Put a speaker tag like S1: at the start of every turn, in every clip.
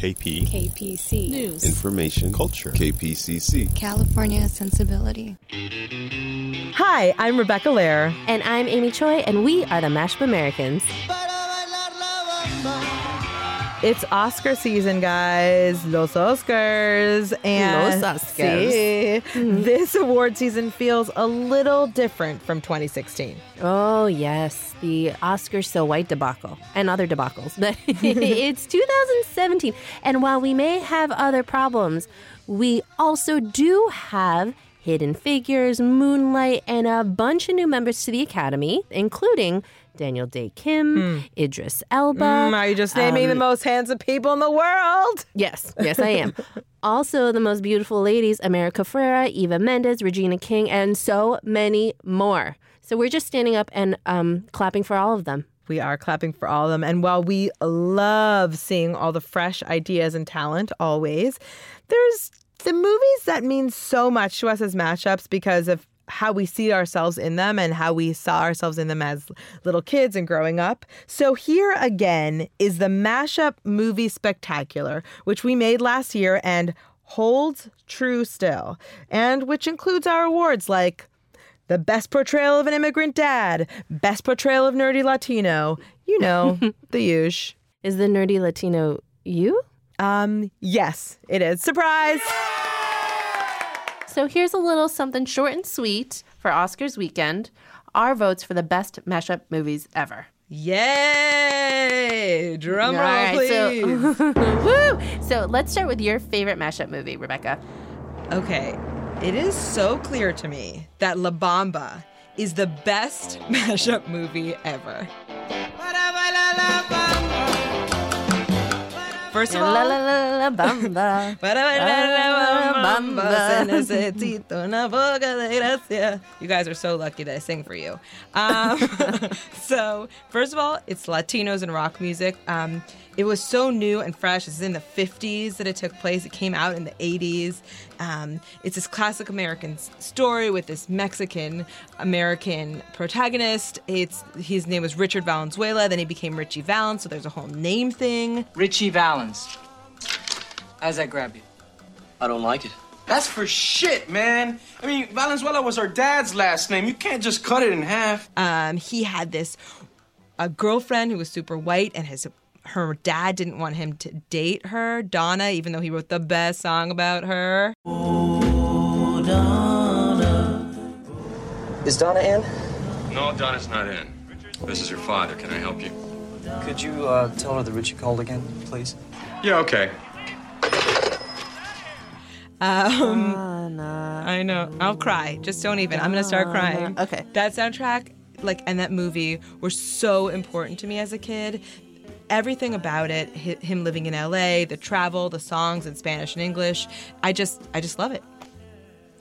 S1: KP.
S2: KPC.
S3: News.
S1: Information. Culture. KPCC.
S2: California sensibility.
S4: Hi, I'm Rebecca Lehrer.
S5: And I'm Amy Choi, and we are the Mashup Americans.
S4: It's Oscar season, guys. Los Oscars. And
S5: Los Oscars.
S4: See, mm-hmm. this award season feels a little different from 2016.
S5: Oh, yes, the Oscars So White debacle and other debacles. But it's 2017. And while we may have other problems, we also do have Hidden Figures, Moonlight, and a bunch of new members to the Academy, including Daniel Dae Kim, Idris Elba.
S4: Mm, are you just naming the
S5: um,
S4: most handsome people in the world?
S5: Yes, yes, I am. also, the most beautiful ladies America Ferrera, Eva Mendes, Regina King, and so many more. So we're just standing up and um, clapping for all of them.
S4: We are clapping for all of them. And while we love seeing all the fresh ideas and talent always, there's the movies that mean so much to us as mashups because of how we see ourselves in them and how we saw ourselves in them as little kids and growing up. So here again is the mashup movie spectacular, which we made last year and holds true still, and which includes our awards like the best portrayal of an immigrant dad, best portrayal of nerdy Latino, you know, the huge.
S5: Is the nerdy Latino you?
S4: Um, yes, it is. Surprise!
S5: So here's a little something short and sweet for Oscars weekend. Our votes for the best mashup movies ever.
S4: Yay! Drum roll,
S5: right,
S4: please.
S5: so, woo! So let's start with your favorite mashup movie, Rebecca.
S4: okay, it is so clear to me that La Bamba is the best mashup movie ever. First of
S5: La
S4: all,
S5: la la la bamba.
S4: Bamba, se necesito una boca de gracia. You guys are so lucky that I sing for you. Um, so, first of all, it's Latinos and rock music. Um, it was so new and fresh. It's in the 50s that it took place. It came out in the 80s. Um, it's this classic American story with this Mexican American protagonist. It's his name was Richard Valenzuela. Then he became Ritchie Valens. So there's a whole name thing.
S6: Ritchie Valens. How's that grab you?
S7: I don't like it.
S8: That's for shit, man. I mean, Valenzuela was her dad's last name. You can't just cut it in half.
S4: um, he had this a girlfriend who was super white and his her dad didn't want him to date her donna even though he wrote the best song about her donna
S7: Is Donna in?
S9: No, Donna's not in. This is her father. Can I help you?
S7: Could you uh, tell her that Richie called again, please?
S9: Yeah, okay.
S4: Um, i know i'll cry just don't even i'm gonna start crying
S5: Okay.
S4: that soundtrack like and that movie were so important to me as a kid everything about it hi- him living in la the travel the songs in spanish and english i just i just love it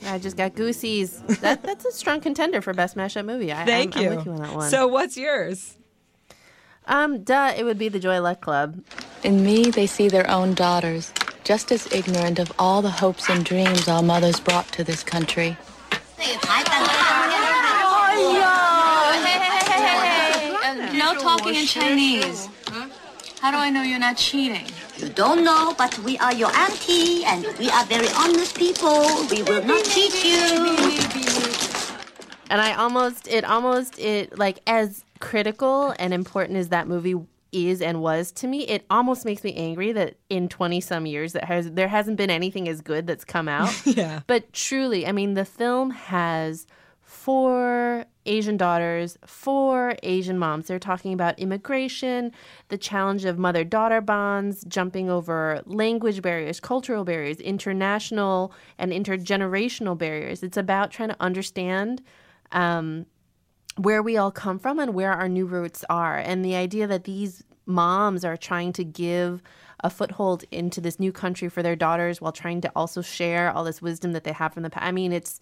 S5: I just got goosies. That that's a strong contender for best mashup movie. I,
S4: thank
S5: I'm,
S4: you
S5: I'm with you on that one.
S4: so what's yours
S5: um, duh, it would be the Joy Luck Club.
S10: In me, they see their own daughters, just as ignorant of all the hopes and dreams our mothers brought to this country. No talking in Chinese. How do I know you're not cheating?
S11: You don't know, but we are your auntie, and we are very honest people. We will not cheat you.
S5: And I almost, it almost, it like as critical and important as that movie is and was to me, it almost makes me angry that in 20 some years that has there hasn't been anything as good that's come out.
S4: yeah
S5: But truly, I mean, the film has four Asian daughters, four Asian moms. They're talking about immigration, the challenge of mother daughter bonds, jumping over language barriers, cultural barriers, international and intergenerational barriers. It's about trying to understand. Um, where we all come from and where our new roots are. And the idea that these moms are trying to give a foothold into this new country for their daughters while trying to also share all this wisdom that they have from the past. I mean, it's,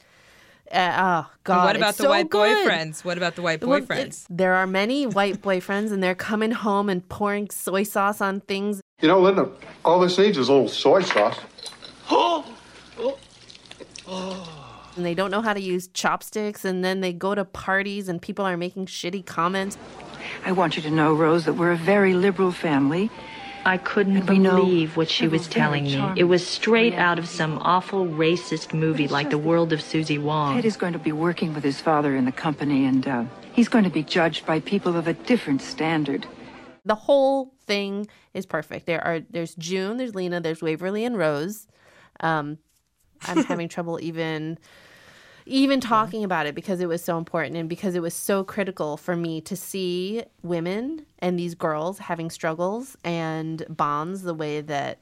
S5: uh, oh, God.
S4: And what about
S5: it's
S4: the
S5: so
S4: white
S5: good.
S4: boyfriends? What about the white
S5: Well,
S4: boyfriends?
S5: it- there are many white boyfriends, and they're coming home and pouring soy sauce on things.
S12: You know, Linda, all this needs is a little soy sauce.
S5: and they don't know how to use chopsticks and then they go to parties and people are making shitty comments
S13: I want you to know, Rose, that we're a very liberal family.
S3: I couldn't believe what she was telling me. It was straight out of some awful racist movie like The World of Susie Wong.
S13: Ted is going to be working with his father in the company, and uh, he's going to be judged by people of a different standard.
S5: The whole thing is perfect. There are there's June, there's Lena, there's Waverly and Rose. Um, I'm having trouble even even talking about it because it was so important and because it was so critical for me to see women and these girls having struggles and bonds the way that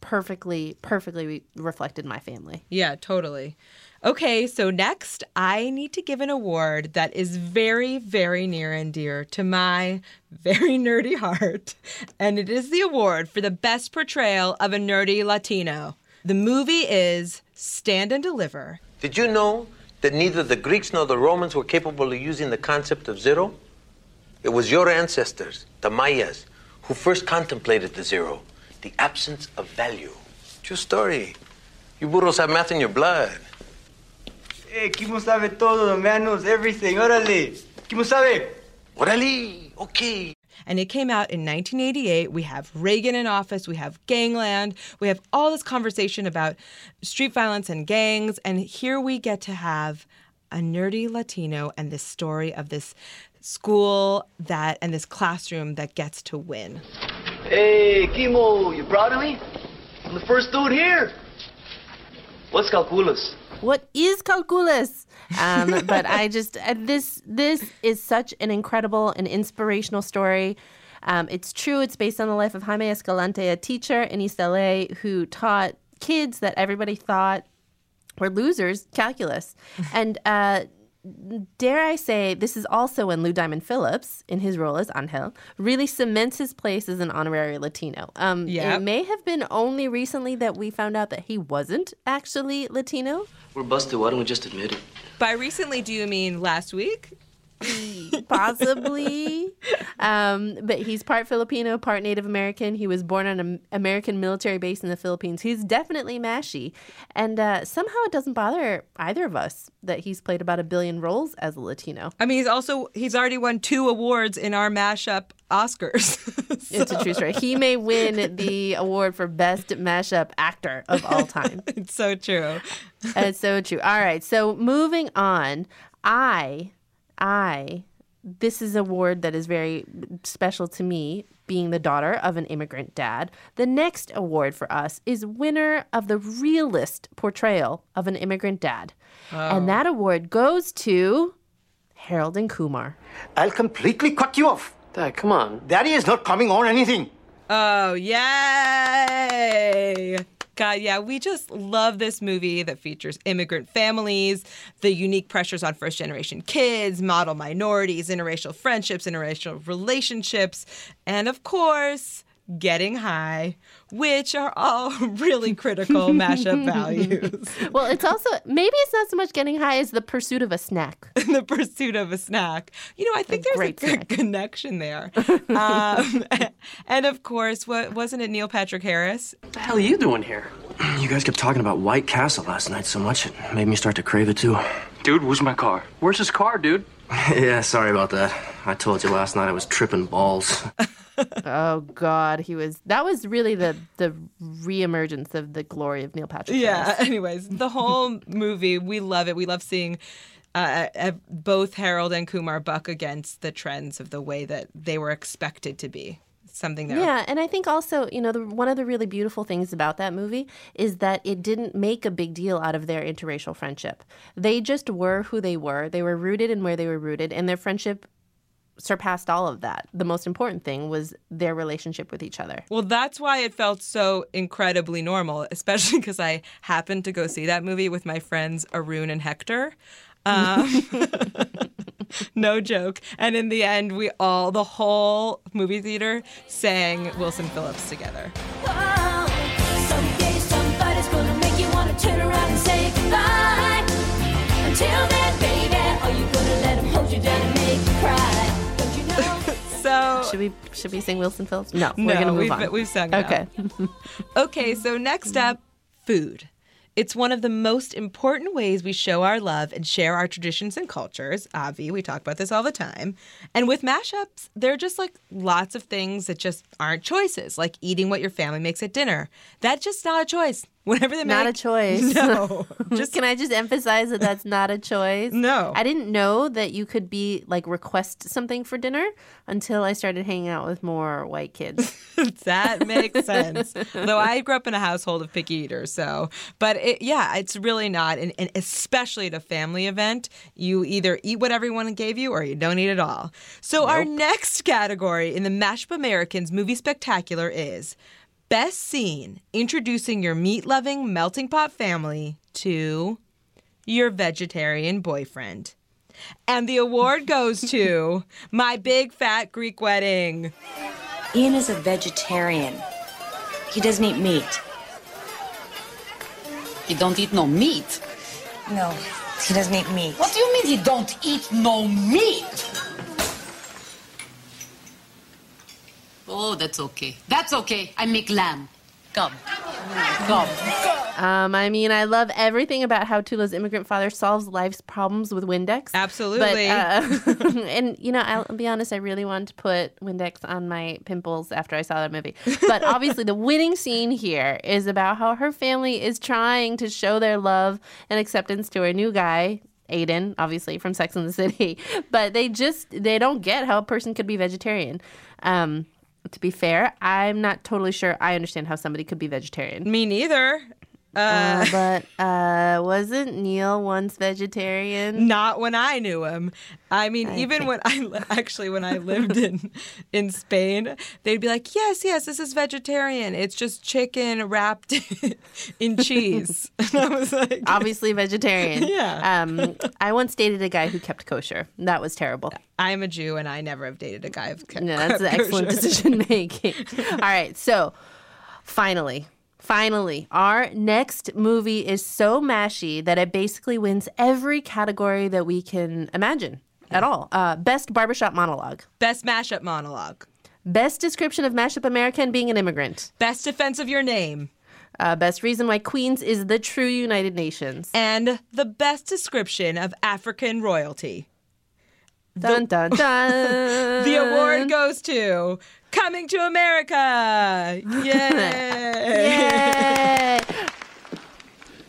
S5: perfectly perfectly re- reflected my family.
S4: Yeah, totally. Okay, so next, I need to give an award that is very, very near and dear to my very nerdy heart. And it is the award for the best portrayal of a nerdy Latino. The movie is Stand and Deliver.
S14: Did you know that neither the Greeks nor the Romans were capable of using the concept of zero? It was your ancestors, the Mayas, who first contemplated the zero, the absence of value. True story. You burros have math in your blood.
S15: Eh, hey, Kimo sabe todo, the man knows everything. Órale. Kimo sabe.
S14: Órale. Okay.
S4: And it came out in 1988. We have Reagan in office, we have gangland, we have all this conversation about street violence and gangs. And here we get to have a nerdy Latino and this story of this school that and this classroom that gets to win.
S15: Hey, Kimo, you proud of me? I'm the first dude here. What's calculus?
S5: What is calculus? Um, but I just uh, this this is such an incredible and inspirational story. Um, it's true. It's based on the life of Jaime Escalante, a teacher in East LA who taught kids that everybody thought were losers calculus. and uh, dare I say, this is also when Lou Diamond Phillips, in his role as Angel, really cements his place as an honorary Latino. Um,
S4: Yep.
S5: It may have been only recently that we found out that he wasn't actually Latino.
S7: We're busted. Why don't we just admit it?
S4: By recently, do you mean last week?
S5: possibly. um, but he's part Filipino, part Native American. He was born on an American military base in the Philippines. He's definitely mashy. And uh, somehow it doesn't bother either of us that he's played about a billion roles as a Latino.
S4: I mean, he's also he's already won two awards in our mashup Oscars.
S5: It's a true story. He may win the award for best mashup actor of all time.
S4: it's so true.
S5: It's so true. All right. So moving on, I, I, this is a award that is very special to me, being the daughter of an immigrant dad. The next award for us is winner of the realist portrayal of an immigrant dad, and oh. that award goes to Harold and Kumar.
S16: I'll completely cut you off.
S7: Dad, come on.
S16: Daddy is not coming on anything.
S4: Oh, yay! God, yeah, we just love this movie that features immigrant families, the unique pressures on first generation kids, model minorities, interracial friendships, interracial relationships, and of course, getting high, which are all really critical mashup values.
S5: Well, it's also maybe it's not so much getting high as the pursuit of a snack.
S4: the pursuit of a snack. You know, I think there's a
S5: great
S4: good connection there. um, and of course, what wasn't it Neil Patrick Harris?
S7: What the hell are you doing here? You guys kept talking about White Castle last night so much it made me start to crave it too. Dude, where's my car? Where's his car, dude? yeah, sorry about that. I told you last night I was tripping balls.
S5: Oh God, he was. That was really the the reemergence of the glory of Neil Patrick.
S4: Yeah.
S5: Harris.
S4: Anyways, the whole movie, we love it. We love seeing uh, uh, both Harold and Kumar buck against the trends of the way that they were expected to be. Something that
S5: Yeah, and I think also, you know, the, one of the really beautiful things about that movie is that it didn't make a big deal out of their interracial friendship. They just were who they were. They were rooted in where they were rooted, and their friendship surpassed all of that. The most important thing was their relationship with each other.
S4: Well, that's why it felt so incredibly normal, especially because I happened to go see that movie with my friends Arun and Hector. Um, no joke. And in the end, we all, the whole movie theater, sang Wilson Phillips together.
S5: Should we should we sing Wilson Phillips? No,
S4: no,
S5: we're gonna move
S4: we've,
S5: on.
S4: we've sung it
S5: Okay.
S4: okay, so next up, food. It's one of the most important ways we show our love and share our traditions and cultures. Avi, we talk about this all the time. And with mashups, there are just like lots of things that just aren't choices, like eating what your family makes at dinner. That's just not a choice. Whatever they
S5: Not
S4: make.
S5: a choice.
S4: No.
S5: just can I just emphasize that that's not a choice?
S4: No.
S5: I didn't know that you could be like request something for dinner until I started hanging out with more white kids.
S4: that makes sense. Though I grew up in a household of picky eaters, so but it, yeah, it's really not, and, and especially at a family event, you either eat what everyone gave you or you don't eat at all. So our next category in the Mashup Americans movie spectacular is best scene introducing your meat-loving melting pot family to your vegetarian boyfriend. And the award goes to My Big Fat Greek Wedding.
S17: Ian is a vegetarian. He doesn't eat meat.
S18: He don't eat no meat.
S17: No, he doesn't eat meat.
S18: What do you mean he don't eat no meat? Oh, that's okay. That's okay. I make lamb. Come. Come.
S5: Um, I mean, I love everything about how Toula's immigrant father solves life's problems with Windex.
S4: Absolutely.
S5: But, uh, and, you know, I'll be honest, I really wanted to put Windex on my pimples after I saw that movie. But obviously, the winning scene here is about how her family is trying to show their love and acceptance to her new guy. Aidan, obviously from Sex and the City, but they just they don't get how a person could be vegetarian. Um, to be fair, I'm not totally sure I understand how somebody could be vegetarian.
S4: Me neither.
S5: Uh, but uh, wasn't Neil once vegetarian?
S4: Not when I knew him. I mean,
S5: I
S4: even
S5: think-
S4: when I li- actually when I lived in in Spain, they'd be like, "Yes, yes, this is vegetarian. It's just chicken wrapped in cheese." And I was like,
S5: Obviously vegetarian.
S4: Yeah.
S5: Um, I once dated a guy who kept kosher. That was terrible.
S4: "I'm a Jew, and I never have dated a guy who's kept
S5: No, that's
S4: kept
S5: excellent decision making. All right, so finally, finally, our next movie is so mashy that it basically wins every category that we can imagine at all. Uh, best barbershop monologue,
S4: Best mashup monologue.
S5: best description of mashup American being an immigrant,
S4: Best defense of your name.
S5: uh, best reason why Queens is the true United Nations.
S4: And the best description of African royalty.
S5: Dun dun dun.
S4: The award goes to Coming to America. Yay!
S5: Yay!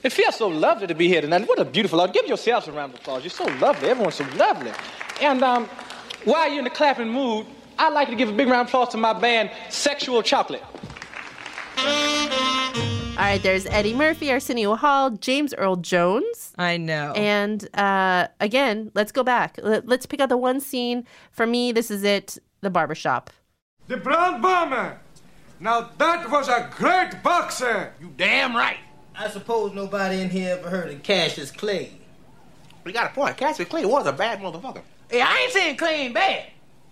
S19: It feels so lovely to be here tonight. What a beautiful audience. Give yourselves a round of applause. You're so lovely. Everyone's so lovely. And um, while you're in the clapping mood, I'd like to give a big round of applause to my band, Sexual Chocolate.
S5: All right, there's Eddie Murphy, Arsenio Hall, James Earl Jones.
S4: I know.
S5: And uh, again, let's go back. Let- Let's pick out the one scene. For me, this is it the barbershop.
S20: The Brown Bomber. Now that was a great boxer. You damn right.
S21: I suppose nobody in here ever heard of Cassius Clay.
S22: We got a point. Cassius Clay was a bad motherfucker.
S21: Hey, I ain't saying Clay ain't bad.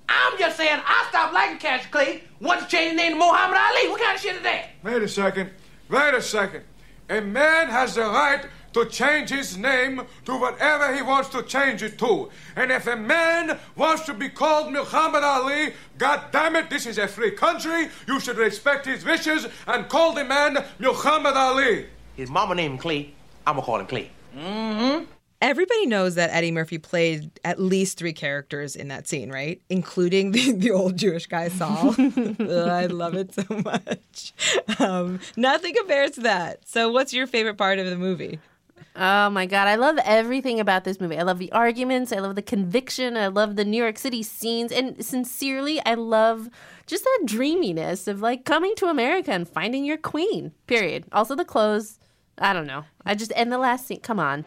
S21: I'm just saying I stopped liking Cassius Clay once he changed his name to Muhammad Ali. What kind of shit is that?
S20: Wait a second. Wait a second. A man has the right to change his name to whatever he wants to change it to. And if a man wants to be called Muhammad Ali, God damn it, this is a free country. You should respect his wishes and call the man Muhammad Ali.
S22: His mama named him Clay. I'm gonna call him Clay.
S20: Mm-hmm.
S4: Everybody knows that Eddie Murphy played at least three characters in that scene, right? Including the, the old Jewish guy Saul. I love it so much. Um, nothing compares to that. So, what's your favorite part of the movie?
S5: Oh my God. I love everything about this movie. I love the arguments. I love the conviction. I love the New York City scenes. And sincerely, I love just that dreaminess of like coming to America and finding your queen, period. Also, the clothes. I don't know. I just, and the last scene. Come on.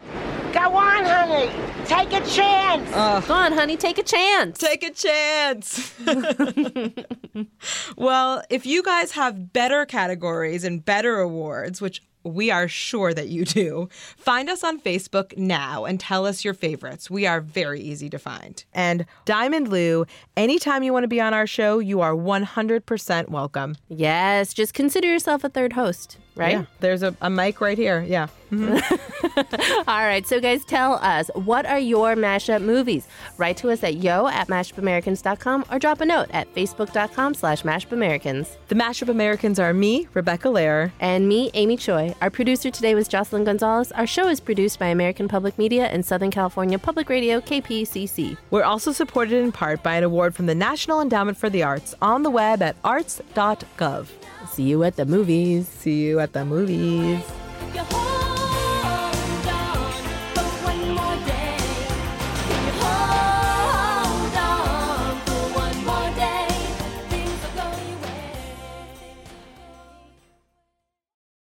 S23: Go on, honey. Take a chance. Uh.
S5: Go on, honey. Take a chance.
S4: Take a chance. well, if you guys have better categories and better awards, which we are sure that you do, find us on Facebook now and tell us your favorites. We are very easy to find. And Diamond Lou, anytime you want to be on our show, you are 100% welcome.
S5: Yes. Just consider yourself a third host, right?
S4: Yeah, there's a, a mic right here. Yeah. Mm-hmm.
S5: All right, so guys, tell us what are your mashup movies? Write to us at yo at mashupamericans.com or drop a note at facebook.com slash mashupamericans.
S4: The Mashup Americans are me, Rebecca Lehrer,
S5: and me, Amy Choi. Hi, our producer today was Jocelyn Gonzalez. Our show is produced by American Public Media and Southern California Public Radio, KPCC.
S4: We're also supported in part by an award from the National Endowment for the Arts on the web at arts.gov.
S5: See you at the movies.
S4: See you at the movies.
S24: Your